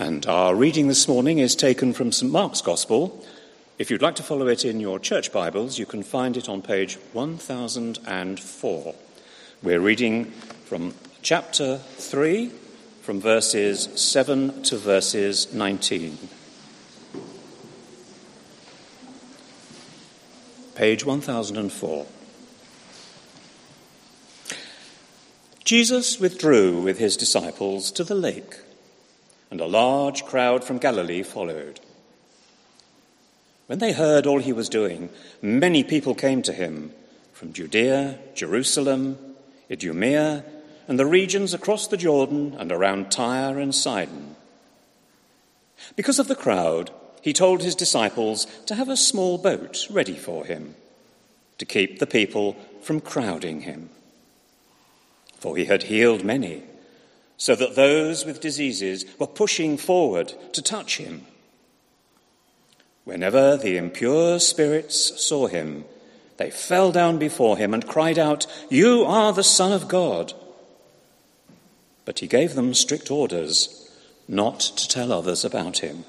And our reading this morning is taken from St. Mark's Gospel. If you'd like to follow it in your church Bibles, you can find it on page 1004. We're reading from chapter 3, from verses 7 to verses 19. Page 1004. Jesus withdrew with his disciples to the lake and a large crowd from Galilee followed. When they heard all he was doing, many people came to him from Judea, Jerusalem, Idumea, and the regions across the Jordan and around Tyre and Sidon. Because of the crowd, he told his disciples to have a small boat ready for him, to keep the people from crowding him. For he had healed many so that those with diseases were pushing forward to touch him. Whenever the impure spirits saw him, they fell down before him and cried out, You are the Son of God. But he gave them strict orders not to tell others about him.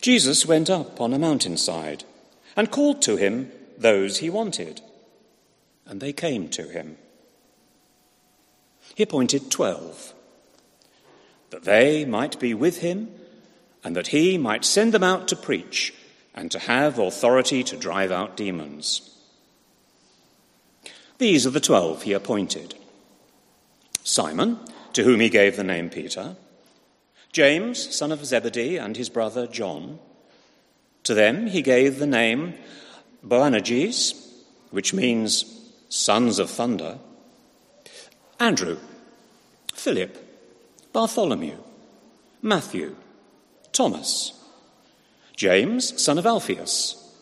Jesus went up on a mountainside and called to him those he wanted, and they came to him. He appointed twelve, that they might be with him, and that he might send them out to preach and to have authority to drive out demons. These are the twelve he appointed Simon, to whom he gave the name Peter, James, son of Zebedee, and his brother John. To them he gave the name Boanerges, which means sons of thunder. Andrew, Philip, Bartholomew, Matthew, Thomas, James, son of Alphaeus,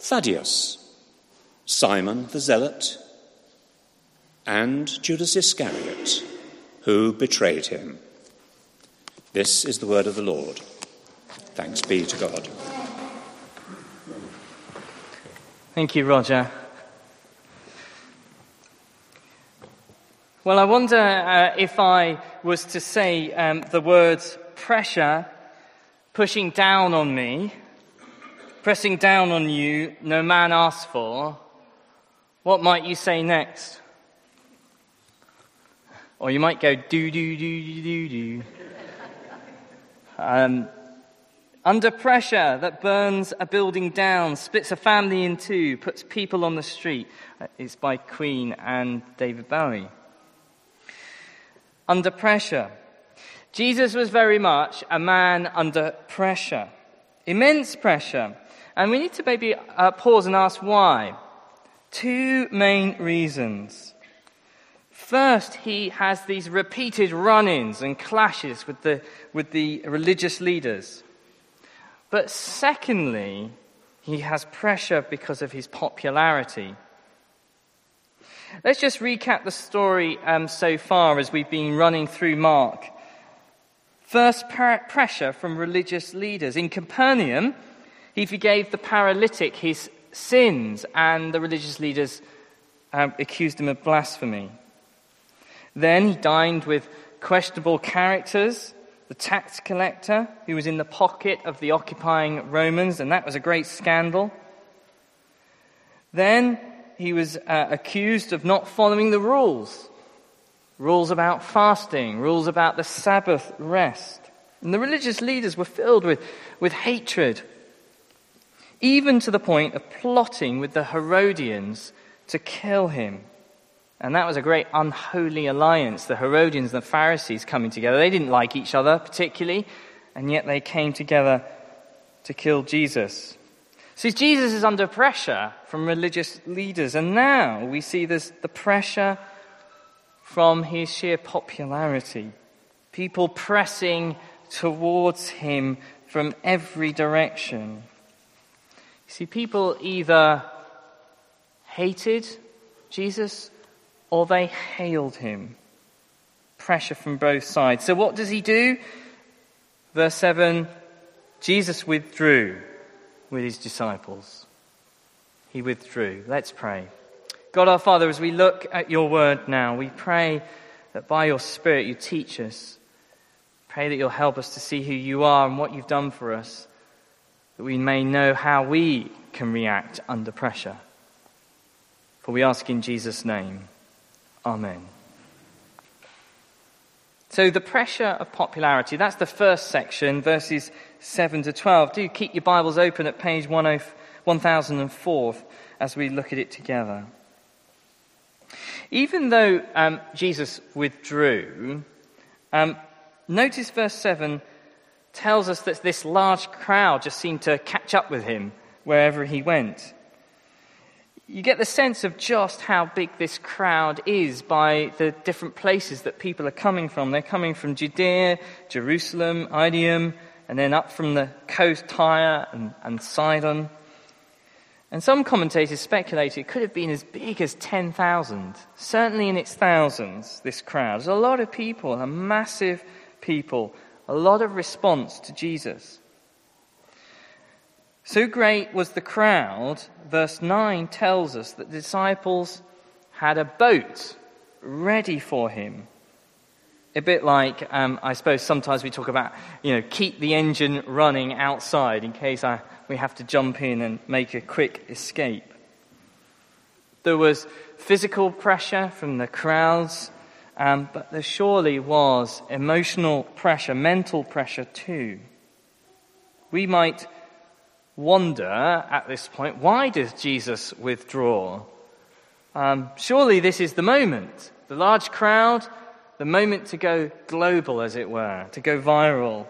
Thaddeus, Simon the Zealot, and Judas Iscariot, who betrayed him. This is the word of the Lord. Thanks be to God. Thank you, Roger. Well, I wonder uh, if I was to say um, the words pressure pushing down on me, pressing down on you, no man asked for, what might you say next? Or you might go do do do do do. Um, under pressure that burns a building down, splits a family in two, puts people on the street. Uh, it's by Queen and David Bowie under pressure. Jesus was very much a man under pressure, immense pressure. And we need to maybe uh, pause and ask why. Two main reasons. First, he has these repeated run ins and clashes with the, with the religious leaders. But secondly, he has pressure because of his popularity. Let's just recap the story um, so far as we've been running through Mark. First, pressure from religious leaders. In Capernaum, he forgave the paralytic his sins, and the religious leaders um, accused him of blasphemy. Then he dined with questionable characters, the tax collector who was in the pocket of the occupying Romans, and that was a great scandal. Then he was uh, accused of not following the rules rules about fasting, rules about the Sabbath rest. And the religious leaders were filled with, with hatred, even to the point of plotting with the Herodians to kill him. And that was a great unholy alliance, the Herodians and the Pharisees coming together. They didn't like each other particularly, and yet they came together to kill Jesus. See, Jesus is under pressure from religious leaders, and now we see this, the pressure from his sheer popularity. People pressing towards him from every direction. See, people either hated Jesus or they hailed him. Pressure from both sides. So what does he do? Verse 7 Jesus withdrew with his disciples. He withdrew. Let's pray. God our Father, as we look at your word now, we pray that by your Spirit you teach us. Pray that you'll help us to see who you are and what you've done for us, that we may know how we can react under pressure. For we ask in Jesus' name. Amen. So, the pressure of popularity, that's the first section, verses 7 to 12. Do keep your Bibles open at page 1004 as we look at it together. Even though um, Jesus withdrew, um, notice verse 7 tells us that this large crowd just seemed to catch up with him wherever he went you get the sense of just how big this crowd is by the different places that people are coming from. They're coming from Judea, Jerusalem, Idumea, and then up from the coast, Tyre and, and Sidon. And some commentators speculate it could have been as big as 10,000, certainly in its thousands, this crowd. There's a lot of people, a massive people, a lot of response to Jesus. So great was the crowd, verse 9 tells us that the disciples had a boat ready for him. A bit like, um, I suppose sometimes we talk about, you know, keep the engine running outside in case I, we have to jump in and make a quick escape. There was physical pressure from the crowds, um, but there surely was emotional pressure, mental pressure too. We might wonder at this point why does Jesus withdraw? Um, surely this is the moment. The large crowd, the moment to go global, as it were, to go viral.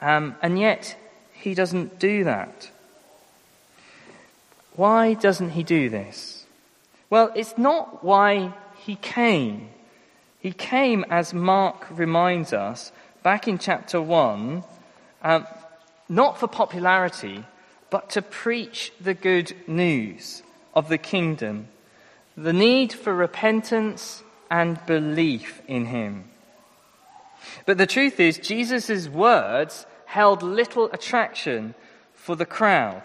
Um, and yet, he doesn't do that. Why doesn't he do this? Well, it's not why he came. He came, as Mark reminds us, back in chapter 1, um, not for popularity, but to preach the good news of the kingdom, the need for repentance and belief in him. But the truth is, Jesus' words held little attraction for the crowd.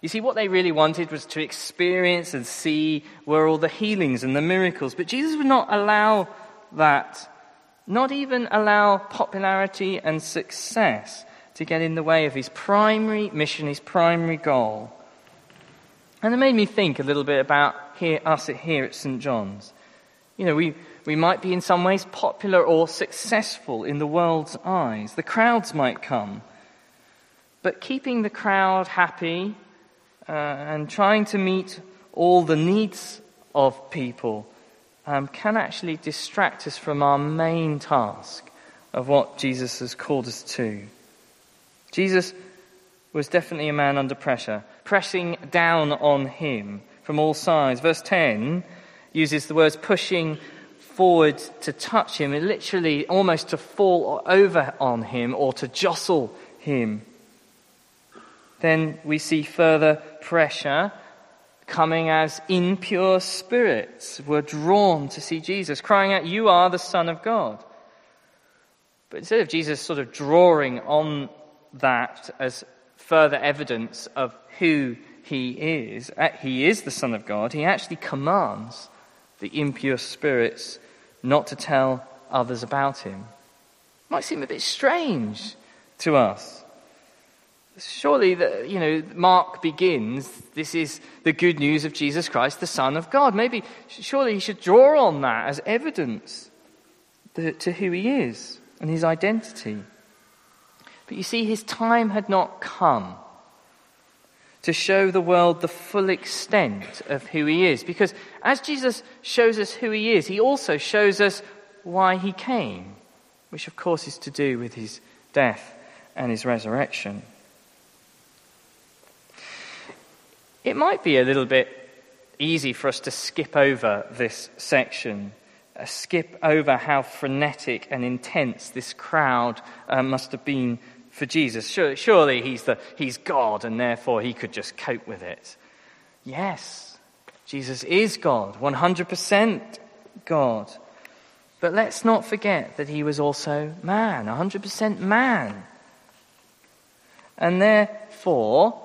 You see, what they really wanted was to experience and see were all the healings and the miracles. But Jesus would not allow that, not even allow popularity and success to get in the way of his primary mission, his primary goal. And it made me think a little bit about here, us here at St. John's. You know, we, we might be in some ways popular or successful in the world's eyes. The crowds might come. But keeping the crowd happy uh, and trying to meet all the needs of people um, can actually distract us from our main task of what Jesus has called us to. Jesus was definitely a man under pressure, pressing down on him from all sides. Verse 10 uses the words pushing forward to touch him, literally almost to fall over on him or to jostle him. Then we see further pressure coming as impure spirits were drawn to see Jesus, crying out, You are the Son of God. But instead of Jesus sort of drawing on that as further evidence of who he is, uh, he is the Son of God, he actually commands the impure spirits not to tell others about him. It Might seem a bit strange to us. Surely, the, you know, Mark begins, this is the good news of Jesus Christ, the Son of God. Maybe, surely he should draw on that as evidence to who he is and his identity. But you see, his time had not come to show the world the full extent of who he is. Because as Jesus shows us who he is, he also shows us why he came, which of course is to do with his death and his resurrection. It might be a little bit easy for us to skip over this section, uh, skip over how frenetic and intense this crowd uh, must have been for Jesus. Surely, he's, the, he's God and therefore he could just cope with it. Yes, Jesus is God, 100% God. But let's not forget that he was also man, 100% man. And therefore,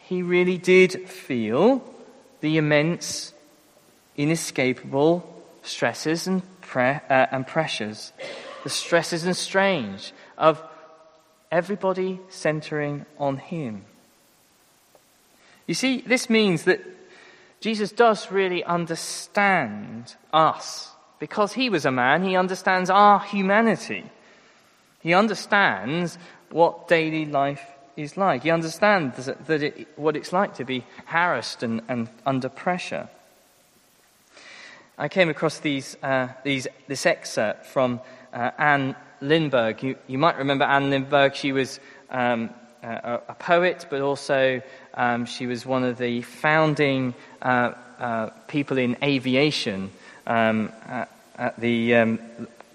he really did feel the immense, inescapable stresses and, pre- uh, and pressures the stresses and strains of everybody centering on Him. You see, this means that Jesus does really understand us. Because he was a man, he understands our humanity. He understands what daily life is like. He understands that it, what it's like to be harassed and, and under pressure. I came across these, uh, these, this excerpt from uh, Anne Lindbergh. You, you, might remember Anne Lindbergh. She was um, a, a, poet, but also um, she was one of the founding uh, uh people in aviation um, at, at, the, um,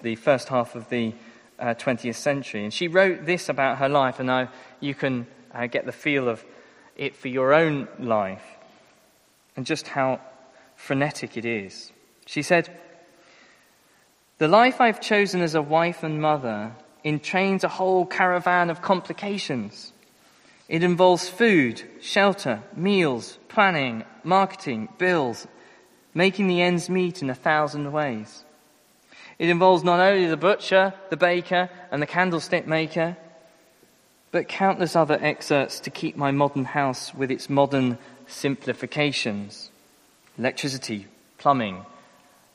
the first half of the 20th uh, century. And she wrote this about her life, and you can uh, get the feel of it for your own life and just how frenetic it is. She said, The life I've chosen as a wife and mother entrains a whole caravan of complications. It involves food, shelter, meals, planning, marketing, bills, making the ends meet in a thousand ways. It involves not only the butcher, the baker, and the candlestick maker, but countless other excerpts to keep my modern house with its modern simplifications electricity, plumbing,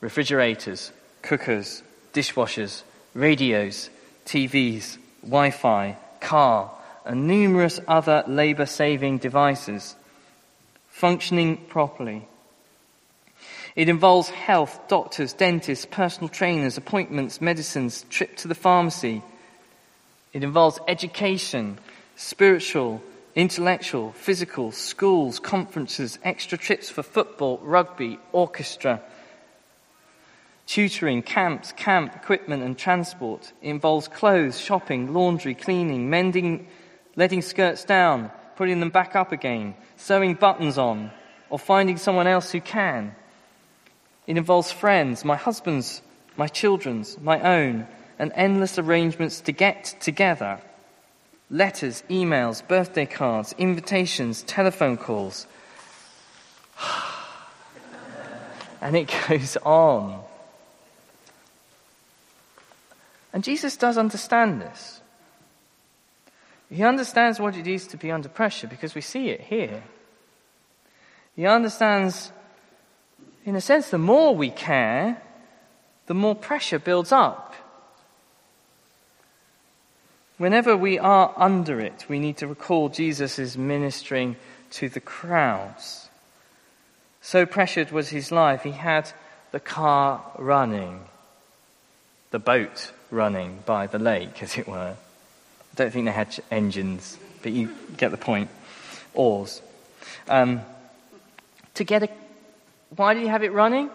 refrigerators, cookers, dishwashers, radios, TVs, Wi Fi, car, and numerous other labor saving devices functioning properly. It involves health, doctors, dentists, personal trainers, appointments, medicines, trip to the pharmacy. It involves education, spiritual, intellectual, physical, schools, conferences, extra trips for football, rugby, orchestra, tutoring, camps, camp, equipment, and transport. It involves clothes, shopping, laundry, cleaning, mending, letting skirts down, putting them back up again, sewing buttons on, or finding someone else who can. It involves friends, my husband's, my children's, my own, and endless arrangements to get together. Letters, emails, birthday cards, invitations, telephone calls. and it goes on. And Jesus does understand this. He understands what it is to be under pressure because we see it here. He understands, in a sense, the more we care, the more pressure builds up. Whenever we are under it, we need to recall Jesus is ministering to the crowds. So pressured was his life, he had the car running, the boat running by the lake, as it were. I don't think they had engines, but you get the point. Oars. Um, to get a, why do you have it running?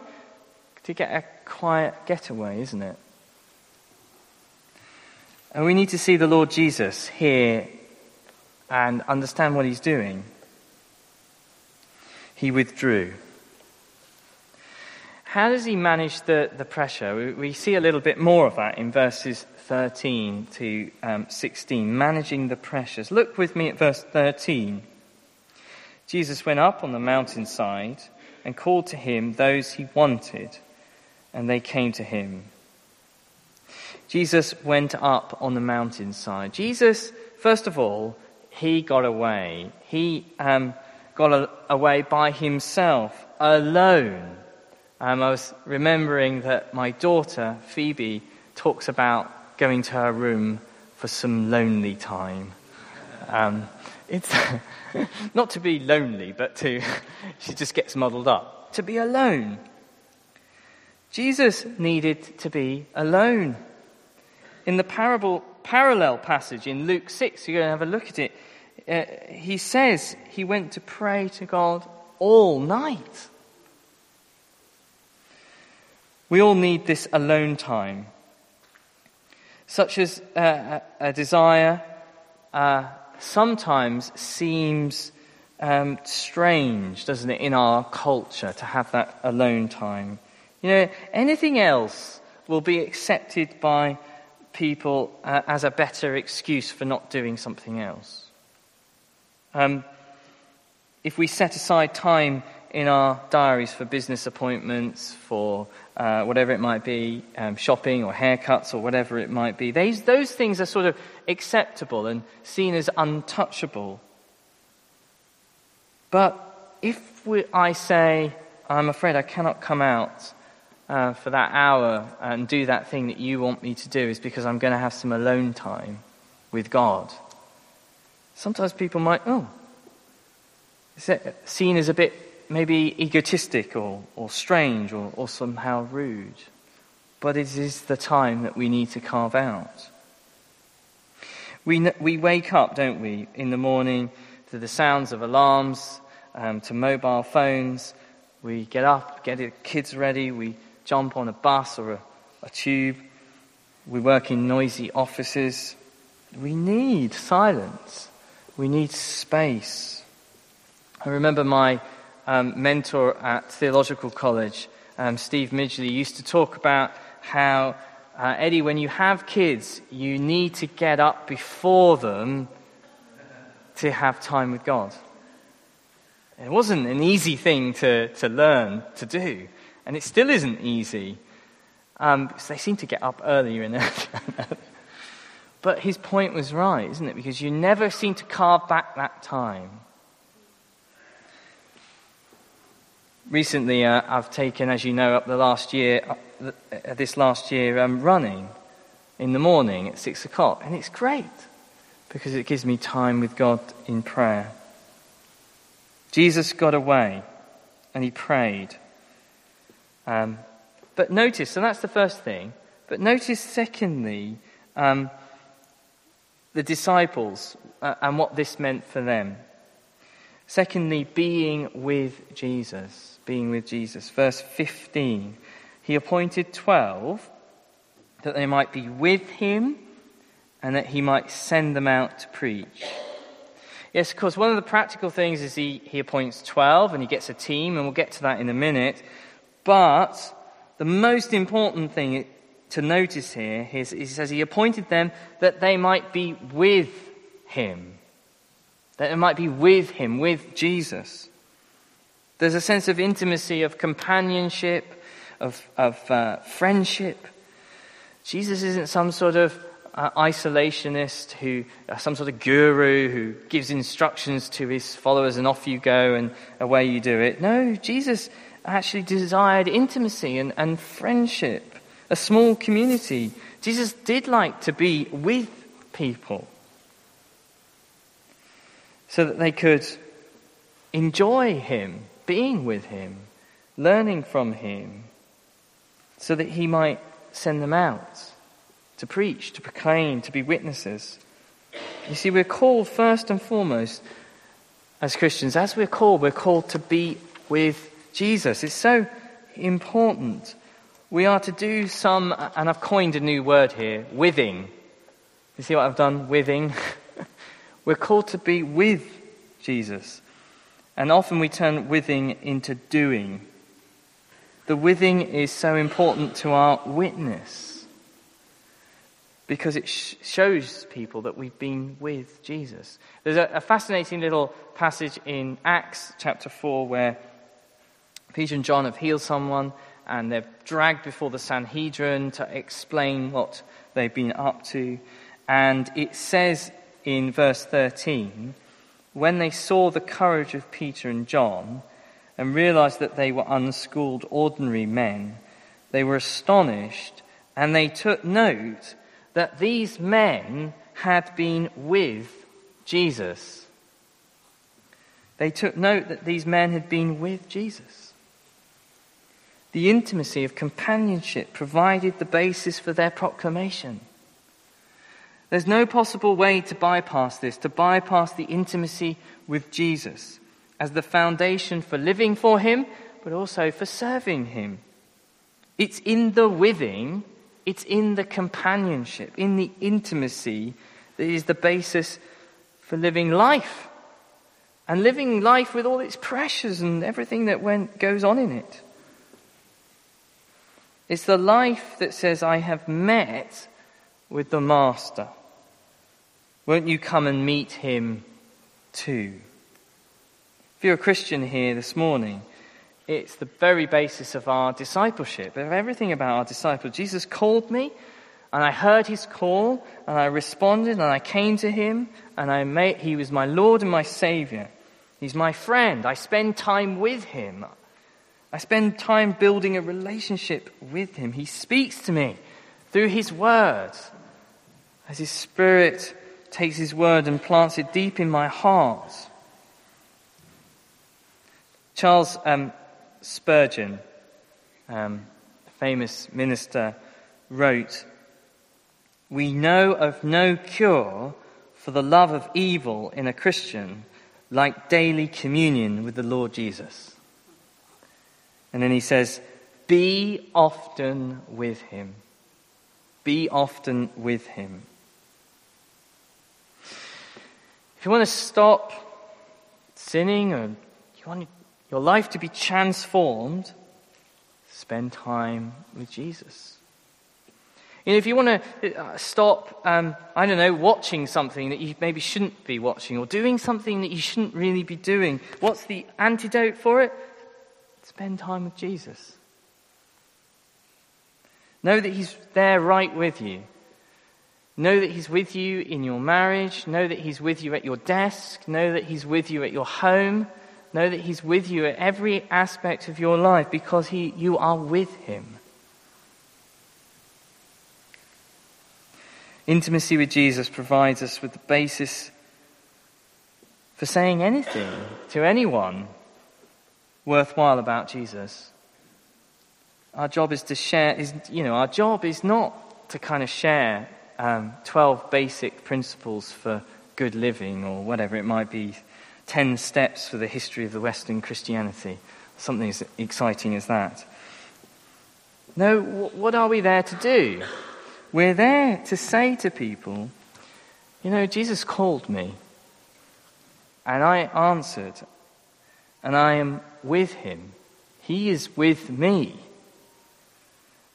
To get a quiet getaway, isn't it? And we need to see the Lord Jesus here and understand what he's doing. He withdrew. How does he manage the, the pressure? We, we see a little bit more of that in verses 13 to um, 16, managing the pressures. Look with me at verse 13. Jesus went up on the mountainside and called to him those he wanted, and they came to him. Jesus went up on the mountainside. Jesus, first of all, he got away. He um, got a, away by himself, alone. Um, I was remembering that my daughter, Phoebe, talks about going to her room for some lonely time. Um, it's not to be lonely, but to, she just gets muddled up, to be alone. Jesus needed to be alone. In the parable, parallel passage in Luke 6, you're going to have a look at it, uh, he says he went to pray to God all night. We all need this alone time, such as uh, a desire uh, sometimes seems um, strange, doesn't it, in our culture to have that alone time. You know, anything else will be accepted by people uh, as a better excuse for not doing something else. Um, if we set aside time in our diaries for business appointments, for uh, whatever it might be, um, shopping or haircuts or whatever it might be. These, those things are sort of acceptable and seen as untouchable. But if we, I say, I'm afraid I cannot come out uh, for that hour and do that thing that you want me to do, is because I'm going to have some alone time with God. Sometimes people might, oh, is it seen as a bit maybe egotistic or, or strange or, or somehow rude? But it is the time that we need to carve out. We, we wake up, don't we, in the morning to the sounds of alarms, um, to mobile phones. We get up, get the kids ready, we jump on a bus or a, a tube. We work in noisy offices. We need silence. We need space. I remember my um, mentor at theological college, um, Steve Midgley, used to talk about how uh, Eddie, when you have kids, you need to get up before them to have time with God. It wasn't an easy thing to, to learn to do, and it still isn't easy. Um, because they seem to get up earlier in the. But his point was right, isn't it? Because you never seem to carve back that time. Recently, uh, I've taken, as you know, up the last year, uh, this last year, um, running in the morning at six o'clock, and it's great because it gives me time with God in prayer. Jesus got away and he prayed. Um, but notice, so that's the first thing. But notice, secondly, um, the disciples uh, and what this meant for them. Secondly, being with Jesus. Being with Jesus. Verse 15. He appointed 12 that they might be with him and that he might send them out to preach. Yes, of course, one of the practical things is he, he appoints 12 and he gets a team, and we'll get to that in a minute. But the most important thing to notice here is he says he appointed them that they might be with him. That they might be with him, with Jesus. There's a sense of intimacy, of companionship, of, of uh, friendship. Jesus isn't some sort of uh, isolationist who, uh, some sort of guru who gives instructions to his followers and off you go and away you do it. No, Jesus actually desired intimacy and, and friendship, a small community. Jesus did like to be with people so that they could enjoy him, being with him, learning from him, so that he might send them out to preach, to proclaim, to be witnesses. You see, we're called first and foremost as Christians, as we're called, we're called to be with Jesus. It's so important. We are to do some, and I've coined a new word here, withing. You see what I've done? Withing. we're called to be with Jesus. And often we turn withing into doing. The withing is so important to our witness because it sh- shows people that we've been with Jesus. There's a, a, fascinating little passage in Acts chapter 4 where Peter and John have healed someone and they're dragged before the Sanhedrin to explain what they've been up to. And it says in verse 13, when they saw the courage of Peter and John and realized that they were unschooled, ordinary men, they were astonished and they took note that these men had been with Jesus. They took note that these men had been with Jesus. The intimacy of companionship provided the basis for their proclamation. There's no possible way to bypass this, to bypass the intimacy with Jesus as the foundation for living for Him, but also for serving Him. It's in the withing it's in the companionship, in the intimacy that is the basis for living life. And living life with all its pressures and everything that went, goes on in it. It's the life that says, I have met with the Master. Won't you come and meet him too? If you're a Christian here this morning, It's the very basis of our discipleship, of everything about our disciple. Jesus called me, and I heard his call, and I responded, and I came to him, and I made, he was my Lord and my Savior. He's my friend. I spend time with him. I spend time building a relationship with him. He speaks to me through his word. As his spirit takes his word and plants it deep in my heart. Charles um, Spurgeon, um, a famous minister, wrote, We know of no cure for the love of evil in a Christian like daily communion with the Lord Jesus. And then he says, Be often with him. Be often with him. If you want to stop sinning or you want your life to be transformed, spend time with Jesus. You know, if you want to uh, stop, um, I don't know, watching something that you maybe shouldn't be watching or doing something that you shouldn't really be doing, what's the antidote for it? Spend time with Jesus. Know that He's there right with you. Know that He's with you in your marriage. Know that He's with you at your desk. Know that He's with you at your home. Know that He's with you at every aspect of your life because he, you are with Him. Intimacy with Jesus provides us with the basis for saying anything to anyone worthwhile about Jesus. Our job is to share, is, you know, our job is not to kind of share um, 12 basic principles for good living or whatever it might be, 10 steps for the history of the Western Christianity, something as exciting as that. No, what are we there to do? We're there to say to people, you know, Jesus called me, and I answered, and I am with him. He is with me.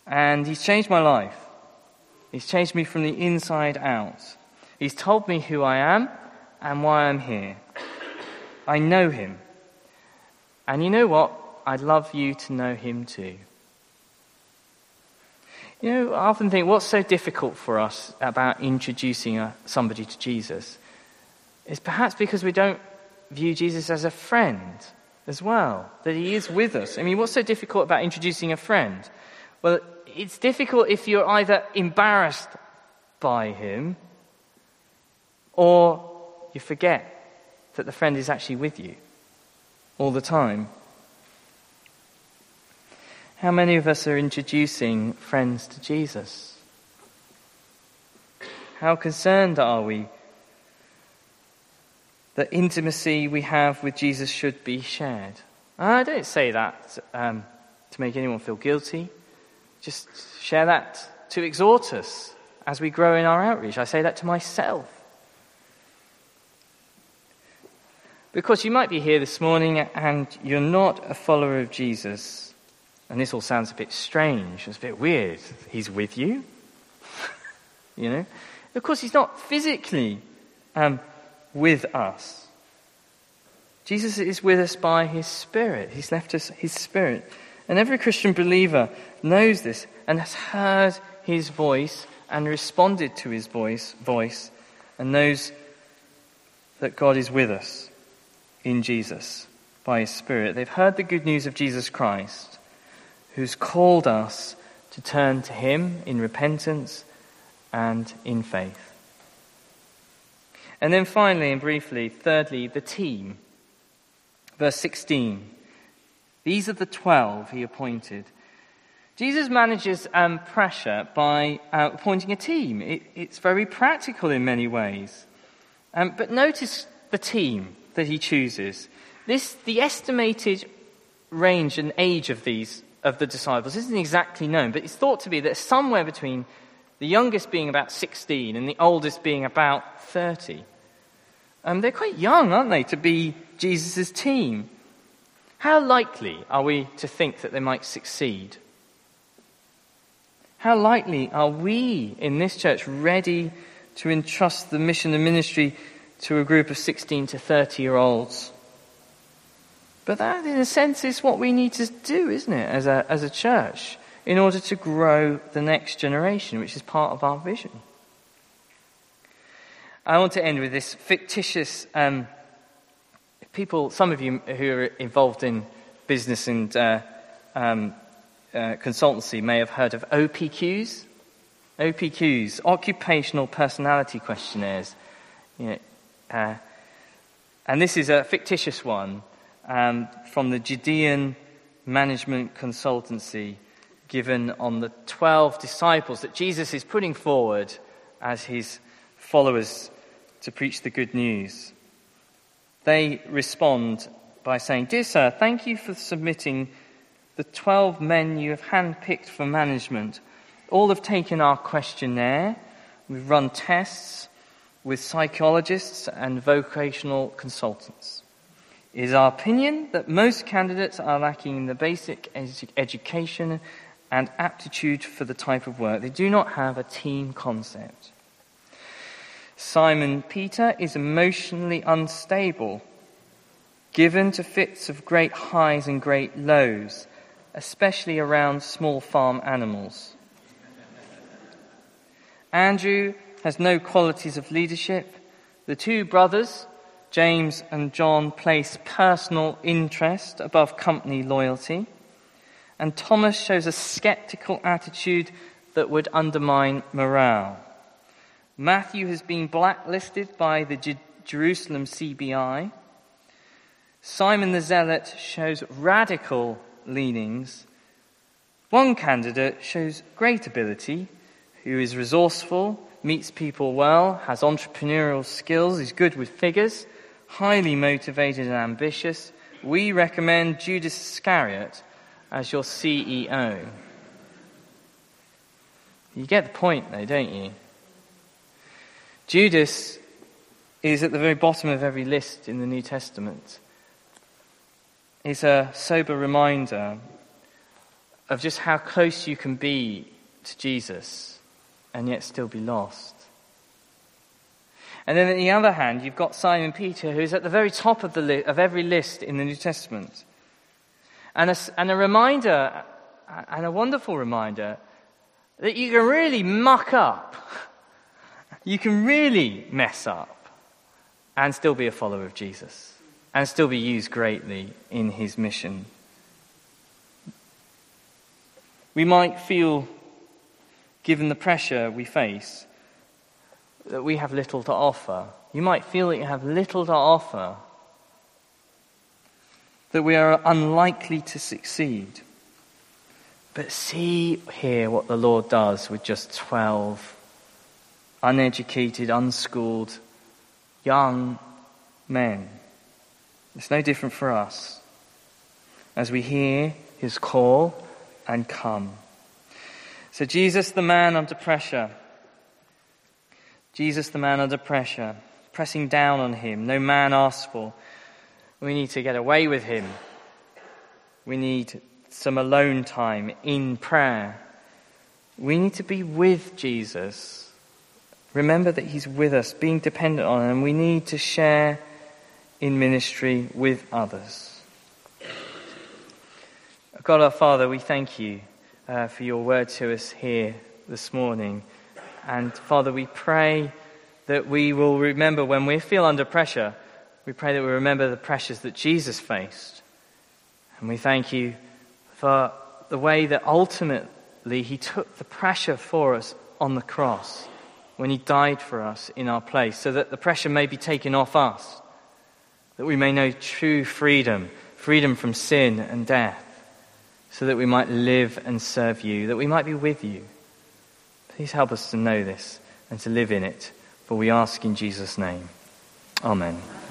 And he's changed my life. He's changed me from the inside out. He's told me who I am and why I'm here. I know him. And you know what? I'd love you to know him too. You know, I often think what's so difficult for us about introducing uh, somebody to Jesus is perhaps because we don't view Jesus as a friend as well, that he is with us. I mean, what's so difficult about introducing a friend? Well, it's difficult if you're either embarrassed by him or you forget that the friend is actually with you all the time. How many of us are introducing friends to Jesus? How concerned are we that intimacy we have with Jesus should be shared? I don't say that um, to make anyone feel guilty. Just share that to exhort us as we grow in our outreach. I say that to myself. Because you might be here this morning and you're not a follower of Jesus. And this all sounds a bit strange, it's a bit weird. He's with you? you know? Of course, he's not physically um, with us. Jesus is with us by his Spirit. He's left us his Spirit. And every Christian believer knows this and has heard his voice and responded to his voice, voice and knows that God is with us in Jesus by his Spirit. They've heard the good news of Jesus Christ, who's called us to turn to him in repentance and in faith. And then finally and briefly, thirdly, the team. Verse 16. These are the twelve he appointed. Jesus manages um, pressure by uh, appointing a team. It, it's very practical in many ways. Um, but notice the team that he chooses. This, the estimated range and age of these, of the disciples isn't exactly known, but it's thought to be that somewhere between the youngest being about 16 and the oldest being about 30. Um, they're quite young, aren't they, to be Jesus' team? How likely are we to think that they might succeed? How likely are we in this church ready to entrust the mission and ministry to a group of 16 to 30 year olds? But that, in a sense, is what we need to do, isn't it, as a, as a church, in order to grow the next generation, which is part of our vision. I want to end with this fictitious. Um, people, some of you who are involved in business and uh, um, uh, consultancy may have heard of OPQs. OPQs, occupational personality questionnaires. You know, uh, and this is a fictitious one um, from the Judean Management Consultancy given on the 12 disciples that Jesus is putting forward as his followers to preach the good news. They respond by saying, Dear Sir, thank you for submitting the 12 men you have handpicked for management. All have taken our questionnaire. We've run tests with psychologists and vocational consultants. It is our opinion that most candidates are lacking in the basic education and aptitude for the type of work. They do not have a team concept. Simon Peter is emotionally unstable, given to fits of great highs and great lows, especially around small farm animals. Andrew has no qualities of leadership. The two brothers, James and John, place personal interest above company loyalty. And Thomas shows a skeptical attitude that would undermine morale. Matthew has been blacklisted by the J- Jerusalem CBI. Simon the Zealot shows radical leanings. One candidate shows great ability, who is resourceful, meets people well, has entrepreneurial skills, is good with figures, highly motivated and ambitious. We recommend Judas Iscariot as your CEO. You get the point, though, don't you? Judas is at the very bottom of every list in the New Testament. It's a sober reminder of just how close you can be to Jesus and yet still be lost. And then on the other hand, you've got Simon Peter, who's at the very top of, the li- of every list in the New Testament. And a, and a reminder, and a wonderful reminder, that you can really muck up you can really mess up and still be a follower of Jesus and still be used greatly in his mission. We might feel, given the pressure we face, that we have little to offer. You might feel that you have little to offer, that we are unlikely to succeed. But see here what the Lord does with just 12 uneducated, unschooled, young men. It's no different for us as we hear his call and come. So, Jesus, the man under pressure, Jesus, the man under pressure, pressing down on him, no man asks for. We need to get away with him. We need some alone time in prayer. We need to be with Jesus Remember that He's with us, being dependent on Him, and we need to share in ministry with others. God our Father, we thank you uh, for your word to us here this morning. And Father, we pray that we will remember when we feel under pressure, we pray that we remember the pressures that Jesus faced. And we thank you for the way that ultimately He took the pressure for us on the cross when he died for us in our place, so that the pressure may be taken off us, that we may know true freedom, freedom from sin and death, so that we might live and serve you, that we might be with you. Please help us to know this and to live in it, for we ask in Jesus' name. Amen.